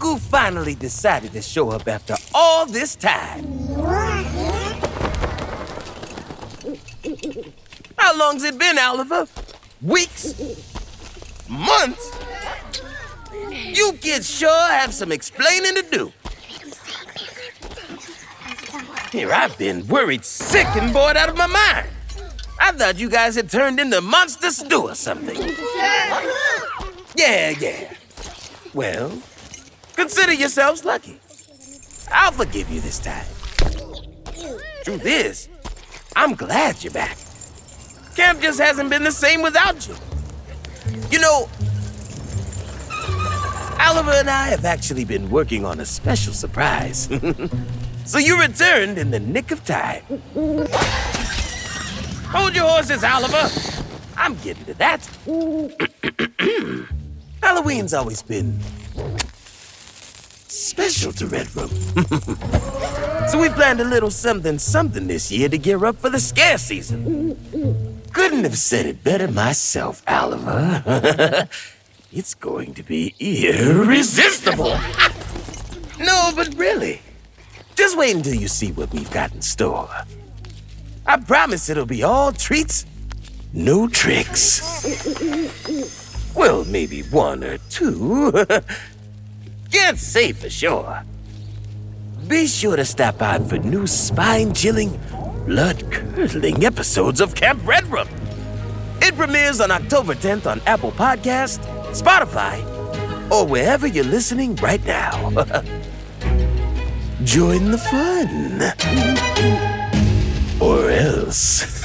look finally decided to show up after all this time. How long's it been, Oliver? Weeks? Months? You kids sure have some explaining to do. Here I've been worried sick and bored out of my mind. I thought you guys had turned into monster stew or something. Yeah, yeah. Well, consider yourselves lucky. I'll forgive you this time. Truth is, I'm glad you're back. Camp just hasn't been the same without you. You know, Oliver and I have actually been working on a special surprise. so you returned in the nick of time. Hold your horses, Oliver. I'm getting to that. Halloween's always been special to Redrum. so we planned a little something something this year to gear up for the scare season. Couldn't have said it better myself, Oliver. it's going to be irresistible. no, but really. Just wait until you see what we've got in store. I promise it'll be all treats, no tricks. Well, maybe one or two. Can't say for sure. Be sure to stop by for new spine chilling, blood curdling episodes of Camp Redrum. It premieres on October 10th on Apple Podcast, Spotify, or wherever you're listening right now. Join the fun. Or else.